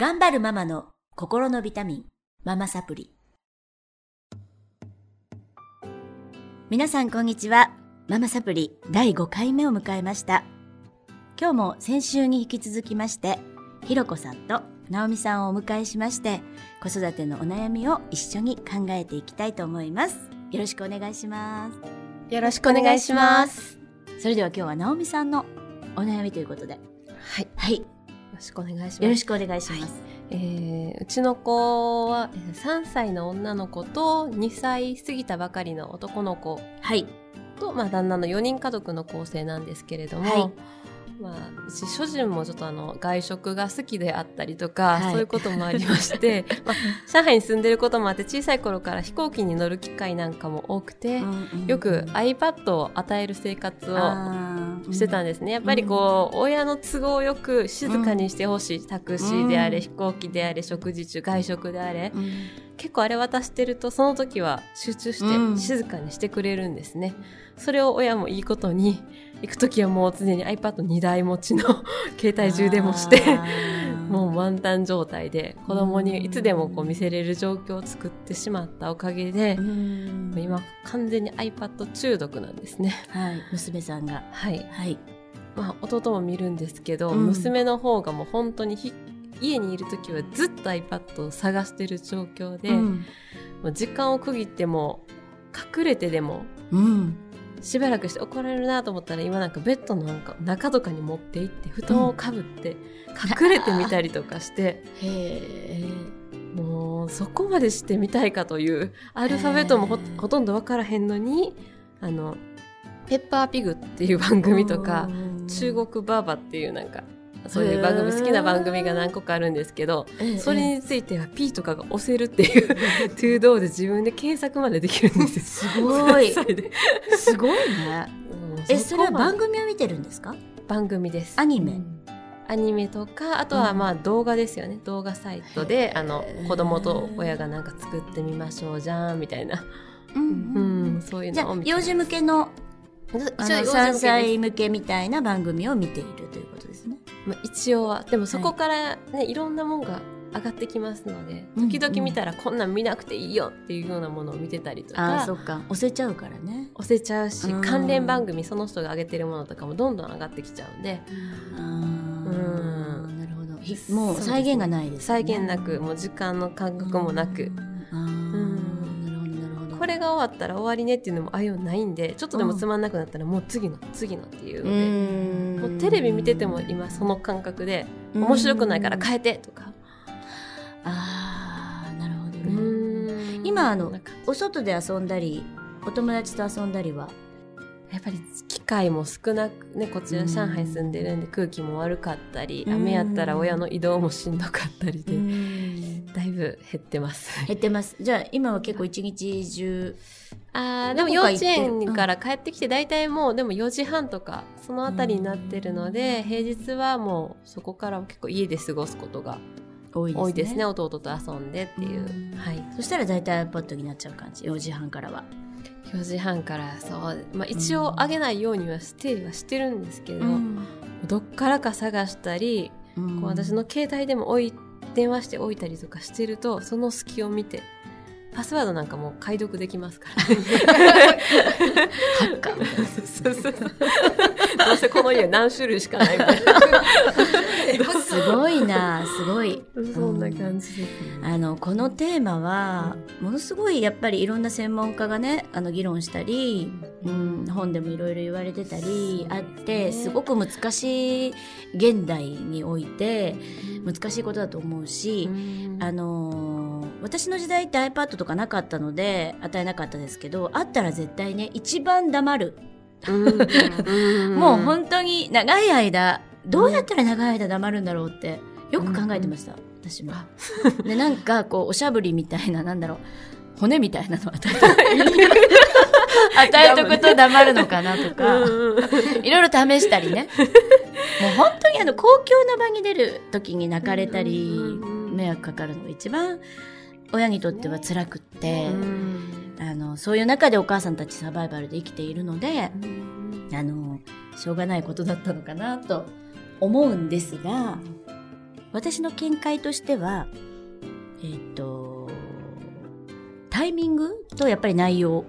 頑張るママの心のビタミン、ママサプリ。皆さんこんにちは。ママサプリ第5回目を迎えました。今日も先週に引き続きまして、ひろこさんと直美さんをお迎えしまして、子育てのお悩みを一緒に考えていきたいと思います。よろしくお願いします。よろしくお願いします。それでは今日は直美さんのお悩みということで。はい。よはい。ろしくお願いします。よろしくお願いします。えーうちの子はえー3歳の女の子と2歳過ぎたばかりの男の子はい。と、まあ、旦那の4人家族の構成なんですけれども、はいまあ、うち主人もちょっとあの外食が好きであったりとか、はいそういうこともありまして、まあ、上海に住んでることもあって小さい頃から飛行機に乗る機会なんかも多くて、よく iPad を与える生活をしてたんですね。やっぱりこう、親の都合よく静かにしてほしい。タクシーであれ、うん飛行機であれ、食事中、外食であれ。うん結構あれ渡してると、その時は集中しうんて静かにしてくれるんですね。それを親もいいことに、行く時はもう常に iPad2 台持ちの 携帯充電もして、もう満タン状態で子供にいつでもこう見せれる状況を作ってしまったおかげでう、ん今完全に iPad 中毒なんですね。はい。娘さんが。はい。はい。まあ、弟も見るんですけど、うん娘の方がもう本当にひ家にいる時はずっと iPad を探してる状況で、うんもう時間を区切っても隠れてでもうん。しばらくして怒られるなと思ったら今なんかベッドのなんか中とかに持って行って布団をかぶって隠れてみたりとかして、へえ。もうそこまでしてみたいかというアルファベットもほ,、とんどわからへんのにあのペッパーピグっていう番組とか、中国バーバっていうなんかそういう番組好きな番組が何個かあるんですけど国それについては P とかが押せるっていう トゥードーで自分で検索までできるんですよ。すごい。3歳で。すごいね。うんえ、それは番組を見てるんですか？番組です。アニメ？アニメとかあとはまあ動画ですよね、動画サイトであの子供と親がなんか作ってみましょうじゃんみたいな、ううんん。そういうじゃのを見てあ幼児向けの一応あの幼児向けです3歳向けみたいな番組を見ているということですね。まあ、一応はでもそこからね、い、ろんなもんが上がってきますのでうん時々見たらこんなん見なくていいよっていうようなものを見てたりとああ、かそっか。押せちゃうからね。押せちゃうしうん関連番組その人が上げてるものとかもどんどん上がってきちゃうんであうあ、んなるほど。ひそうもう再現がないですね。再現なくもう時間の感覚もなくれが終わったら終わりねっていうのもああいうのないんでちょっとでもつまんなくなったらもう次の次のっていううので。もうテレビ見てても今その感覚で面白くないから変えてとか。ああ、なるほどうね。今あのお外で遊んだり、お友達と遊んだりは？やっぱり機会も少なくねこちら上海住んでるんで空気も悪かったりうん雨やったら親の移動もしんどかったりでぶ減ってます。ってます。じゃあ今は結構一日中。あーでもど幼稚園から帰ってきて大体もうでも4時半とかそのあたりになってるので平日はもうそこから結構家で過ごすことが多いですね。多いですね弟と遊んでっていううんはいそしたら大体 iPad になっちゃう感じ？4時半からは。4時半からそう、まあ、一応あげないようにはしてはしてるんですけど、どっからか探したり、うんこう私の携帯でも置い電話しておいたりとかしてるとその隙を見てパスワードなんかもう解読できますから、ね、ハッカーみたいな。そうそうそう。どうせこの家何種類しかないみたいすごいな、すごい。なそんな感じです、ねあのこのテーマはものすごいやっぱりいろんな専門家がねあの議論したり、うん、本でもいろいろ言われてたりあってすごく難しい現代において難しいことだと思うし、あのー私の時代って iPad とかなかったので与えなかったですけどあったら絶対ね一番黙る、もう本当に長い間どうやったら長い間黙るんだろうってよく考えてました、私も。でなんかこうおしゃぶりみたいななんだろう骨みたいなの与えとく 与えとくと黙るのかなとか。いろいろ試したりね。もう本当にあの公共の場に出る時に泣かれたりうん迷惑かかるのが一番親にとっては辛くって、あのそういう中でお母さんたちサバイバルで生きているのであのしょうがないことだったのかなと思うんですが私の見解としては、えっ、と、タイミングとやっぱり内容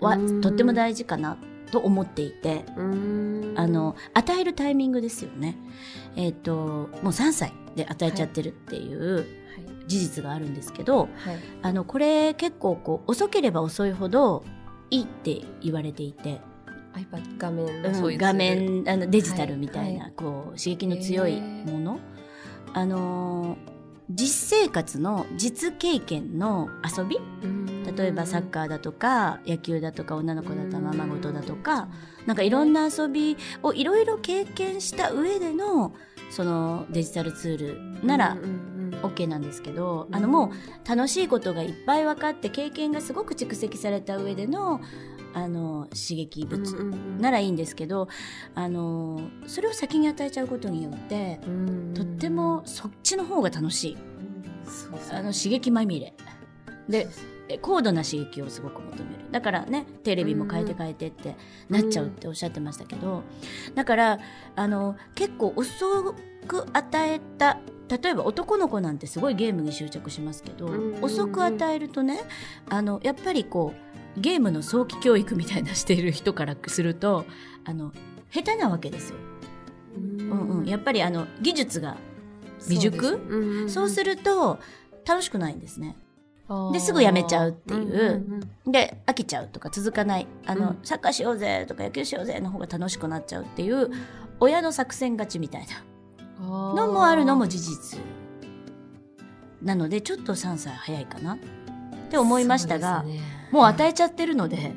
はうん。とっても大事かなと思っていて、うーん。あの、与えるタイミングですよね。えっ、と、もう3歳で与えちゃってるっていうはい。事実があるんですけど、はい。あの、これ結構こう、遅ければ遅いほどいいって言われていて、iPad 画面そういう画面あのデジタルみたいな、はい。こう刺激の強いもの、あのー実生活の実経験の遊び例えばサッカーだとか野球だとか女の子だったらままごとだとかなんかいろんな遊びをいろいろ経験した上でのそのデジタルツールなら OK なんですけど、あのもう楽しいことがいっぱい分かって経験がすごく蓄積された上でのあの刺激物ならいいんですけど、あのそれを先に与えちゃうことによってとってもそっちの方が楽しい。あの刺激まみれ。でえ高度な刺激をすごく求める。だからねテレビも変えて変えてってなっちゃうっておっしゃってましたけど、だからあの結構遅く与えた例えば男の子なんてすごいゲームに執着しますけど、うんうんうん。遅く与えるとねあのやっぱりこうゲームの早期教育みたいなしている人からするとあの下手なわけですよ。うん。うん、やっぱりあの技術が未熟？そうす。るると楽しくないんですね。ですぐやめちゃうっていう。で飽きちゃうとか続かない。あの、うん。サッカーしようぜとか野球しようぜの方が楽しくなっちゃうっていう親の作戦勝ちみたいな。のもあるのも事実。なのでちょっと3歳早いかな。って思いましたが、もう与えちゃってるので、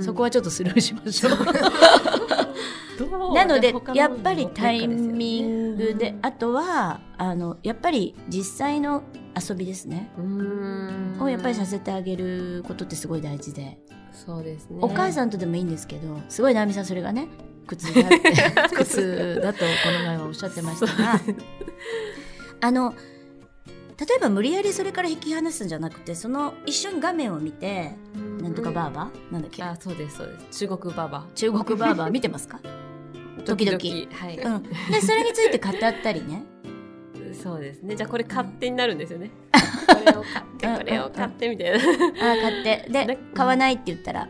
そこははちょっとスルーしましょう。なのでやっぱりタイミングで、あとはあのやっぱり実際の遊びですね、をやっぱりさせてあげることってすごい大事で、そうですね。お母さんとでもいいんですけどすごい直美さんそれがね苦痛だって 苦痛だとこの前はおっしゃってましたが。あの例えば無理やりそれから引き離すんじゃなくてその一緒に画面を見てなんとかバーバー？なんだっけ？あそうですそうです。中国ババ中国バーバー見てますか？時々。はい、うん、でそれについて語ったりねそうですね。じゃあこれ勝手になるんですよね。これを買ってこれを買ってみたいな。あー買って。でね買わないって言ったら？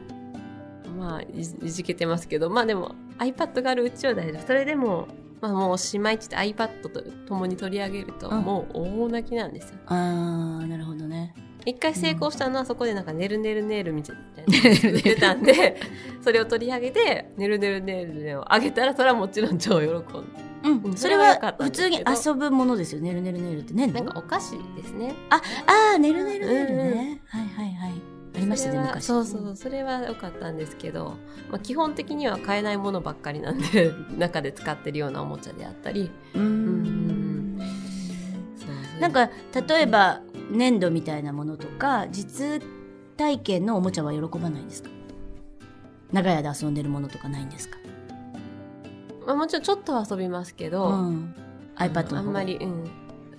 まあいいじけてますけど。まあでも iPad があるうちは大丈夫。それでもまあもうおしまいって言って iPad と共に取り上げるとうん。もう大泣きなんですよ。あーなるほどね。一回成功したのはそこでなんかねるねるねるみたいな。作ってたんでそれを取り上げてねるねるねるねをあげたらそれはもちろん超喜んでうん、うんそれは普通に遊ぶものですよね。るねるねるって。ねなんかお菓子ですね。ああーねるねるねるね、はいはいはい。ありましたね昔。そうそうそれは良かったんですけど、まあ、基本的には買えないものばっかりなんで 中で使ってるようなおもちゃであったり。うーん。なんか例えば粘土みたいなものとか実体験のおもちゃは喜ばないんですか？長屋で遊んでるものとかないんですか、まあ、もちろんちょっとは遊びますけど、うん、iPad あんまり、うん。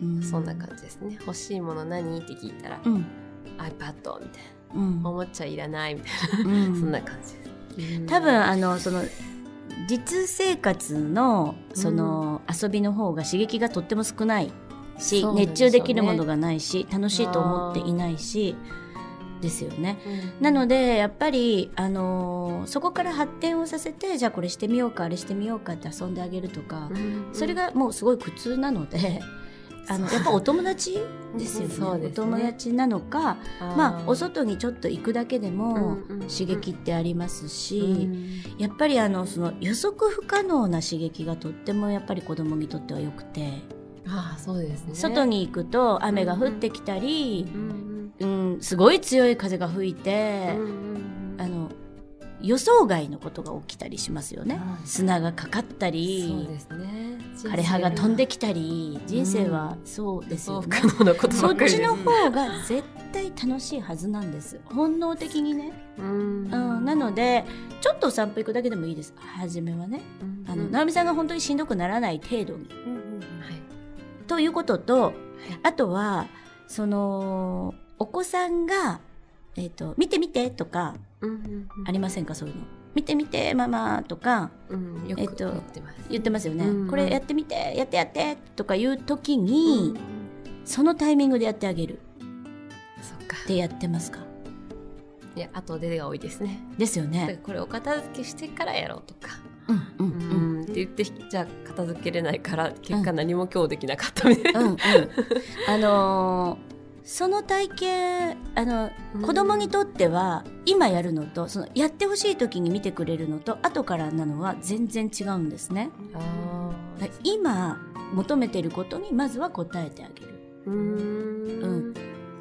うん。そんな感じですね。欲しいもの何？って聞いたら、うん。iPad みたいうん。なおもちゃいらないみたいな、うん。そんな感じです。多分あのその実生活のその遊びの方が刺激がとっても少ないし、そうなん熱中できるものがないし楽しいと思っていないしですよね。うん。なのでやっぱり、あのーそこから発展をさせてじゃあこれしてみようかあれしてみようかって遊んであげるとか、うん。それがもうすごい苦痛なので。あのやっぱお友達ですよね。ね。お友達なのかまあお外にちょっと行くだけでもうんうん。うん刺激ってありますし、うん。やっぱりあのその予測不可能な刺激がとってもやっぱり子供にとっては良くて、ああそうですね。外に行くと雨が降ってきたりうん、うんうんすごい強い風が吹いて、うんうんあの予想外のことが起きたりしますよね、はい。砂がかかったりね。枯葉が飛んできたり人生はそうですよね、不可能なことそっちの方が絶対楽しいはずなんです。本能的にね、うん。うん、なのでちょっとお散歩行くだけでもいいです。初めはね。あの、直美さんが本当にしんどくならない程度に。はい。ということと、あとは、その、お子さんが、えっ、と、見て見てとか、ありませんか？そういうの。見て見てママとか、うん、よく言ってます、言ってますよね、うんうん、これやってみてやってやってとか言う時に、うん、そのタイミングでやってあげる。そっか。でやってますか？いや後でが多いですね。ですよね。これお片付けしてからやろうとか。うんうんうん、って言ってじゃあ片付けれないから結果何も今日できなかったみたいな、うんうん、あのーその体験あの、うん、子供にとっては今やるのとそのやってほしい時に見てくれるのと後からなのは全然違うんですね。今求めてることにまずは答えてあげる。うん、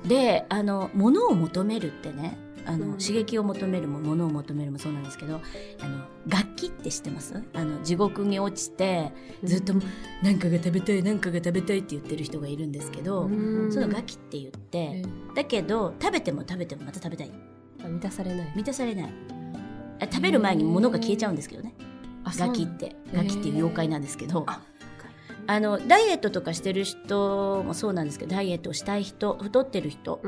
であの物を求めるってねあの、うん、刺激を求めるも物を求めるもそうなんですけどあの楽器って知ってます？あの地獄に落ちてずっと何かが食べたい何かが食べたいって言ってる人がいるんですけど、うん、その楽器って言って、うん、だけど食べても食べてもまた食べたい。満たされない。満たされない。食べる前に物が消えちゃうんですけどね。楽器って。楽器っていう妖怪なんですけど。あのダイエットとかしてる人もそうなんですけどダイエットをしたい人太ってる人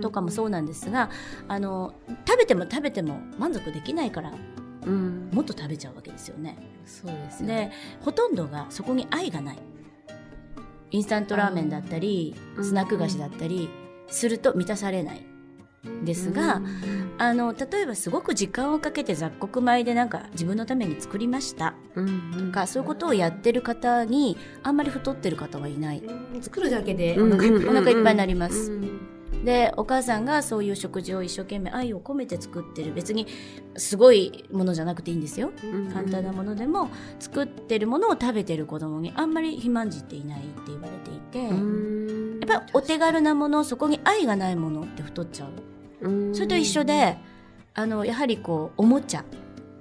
とかもそうなんですが、あの食べても食べても満足できないから、うん、もっと食べちゃうわけですよね。そうですね。でほとんどがそこに愛がない。インスタントラーメンだったりスナック菓子だったりすると満たされないですが、あの例えばすごく時間をかけて雑穀米でなんか自分のために作りました。とか、そういうことをやってる方にあんまり太ってる方はいない、作るだけでお腹いっぱいお腹いっぱいになります。でお母さんがそういう食事を一生懸命愛を込めて作ってる。別にすごいものじゃなくていいんですよ、簡単なものでも作ってるものを食べてる子供にあんまり肥満児っていないって言われていて、やっぱりお手軽なものそこに愛がないものって太っちゃうそれと一緒であのやはりこうおもちゃ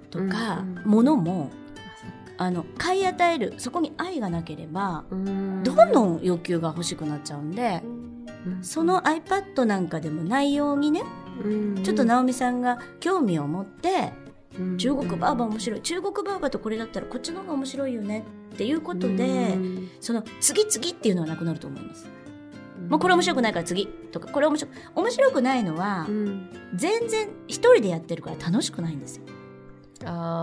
とか物も、あの買い与えるそこに愛がなければどんどん要求が欲しくなっちゃうんで、その iPad なんかでも内容にね、ちょっと直美さんが興味を持って中国バーバ面白い。中国バーバとこれだったらこっちの方が面白いよねっていうことでその次々っていうのはなくなると思います。もうこれ面白くないから次。とかこれ面白面白くないのは、うん、全然一人でやってるから楽しくないんですよ。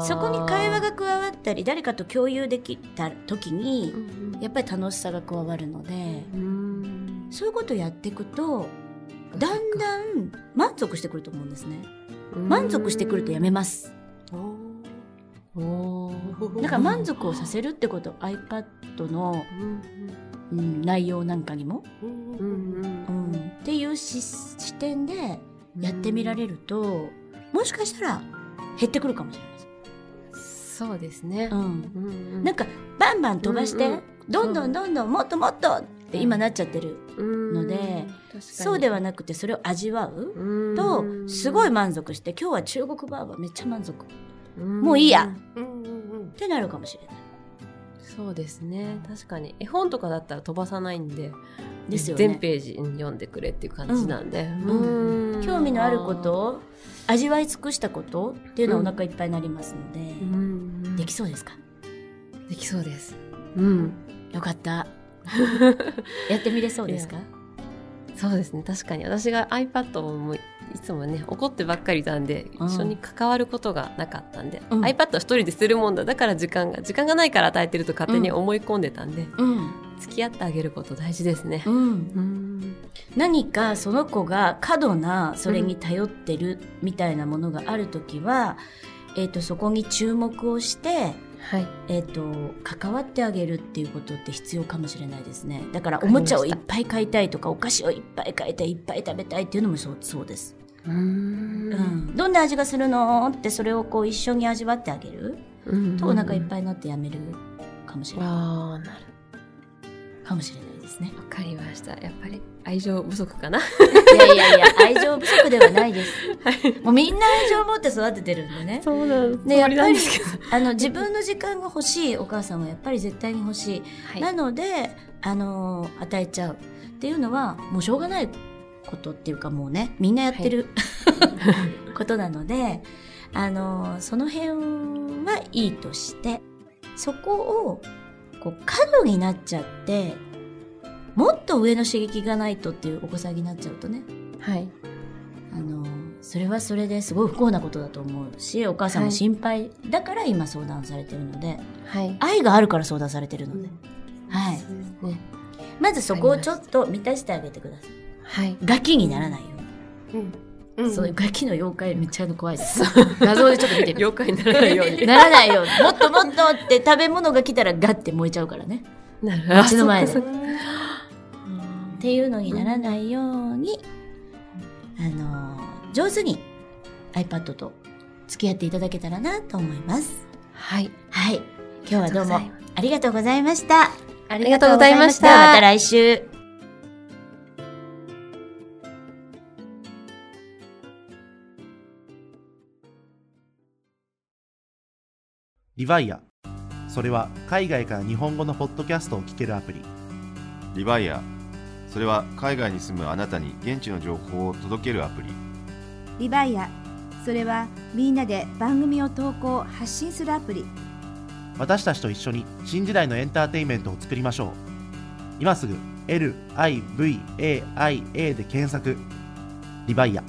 そこに会話が加わったり誰かと共有できた時に、うん、やっぱり楽しさが加わるので、うん、そういうことをやっていくとだんだん満足してくると思うんですね。満足してくるとやめます。だから満足をさせるってこと iPad のうん、内容なんかにも、うん、っていう視点でやってみられると、もしかしたら減ってくるかもしれません。そうですね、うん。なんかバンバン飛ばして、どんどんどんどんもっともっとって今なっちゃってるので、そうではなくてそれを味わうとすごい満足して今日は中国バーバーめっちゃ満足。もういいや。ってなるかもしれない。そうですね。確かに。絵本とかだったら飛ばさないんでですよ、ね、全ページ読んでくれっていう感じなんで、うん、興味のあること味わい尽くしたことっていうのはお腹いっぱいになりますので、うん、できそうですか？できそうです。うん。よかった。やってみれそうですか？そうですね。確かに。私が iPad をいつもね怒ってばっかりいたんで、一緒に関わることがなかったんで、うん、iPad は一人でするもんだ。だから時間が時間がないから与えてると勝手に思い込んでたんで、うん、付き合ってあげること大事ですね、うん、何かその子が過度なそれに頼ってるみたいなものがある時は、えーと、そこに注目をしてはい、えっ、ー、と関わってあげるっていうことって必要かもしれないですね。だからおもちゃをいっぱい買いたいとかお菓子をいっぱい買いたいいっぱい食べたいっていうのもそうそうです。うん、どんな味がするの？ってそれをこう一緒に味わってあげる。とお腹いっぱいになってやめるかもしれない。あなる。かもしれないですね。わかりました。やっぱり愛情不足かな。いやいやいや、愛情不足ではないです。はい、もうみんな愛情を持って育ててるんでね。そうなんで、やっぱり、あの、自分の時間が欲しいお母さんはやっぱり絶対に欲しい。はい、なので、あの、与えちゃうっていうのは、もうしょうがないことっていうかもうねみんなやってる、はい、ことなのであのその辺はいいとしてそこをこう過度になっちゃってもっと上の刺激がないとっていうお子さんになっちゃうとね、はい、あのそれはそれですごい不幸なことだと思うしお母さんも心配だから今相談されてるので、はい、愛があるから相談されてるので、うん、はい、ね、まずそこをちょっと満たしてあげてください、はい、ガキにならないように、うん。うん、そういうガキの妖怪めっちゃ怖いです。画像でちょっと見て 妖怪にならないように。ならないように。もっともっとって食べ物が来たらガッて燃えちゃうからね。なるほど。うちの前で。っていうのにならないように、あの上手に iPad と付き合っていただけたらなと思います。はい。はい。今日はどうもありがとうございました。ありがとうございました。また来週。リヴァイア。それは海外から日本語のポッドキャストを聞けるアプリ。リヴァイア。それは海外に住むあなたに現地の情報を届けるアプリ。リバイア。それはみんなで番組を投稿発信するアプリ。私たちと一緒に新時代のエンターテインメントを作りましょう。今すぐ LIVAIA で検索。リバイア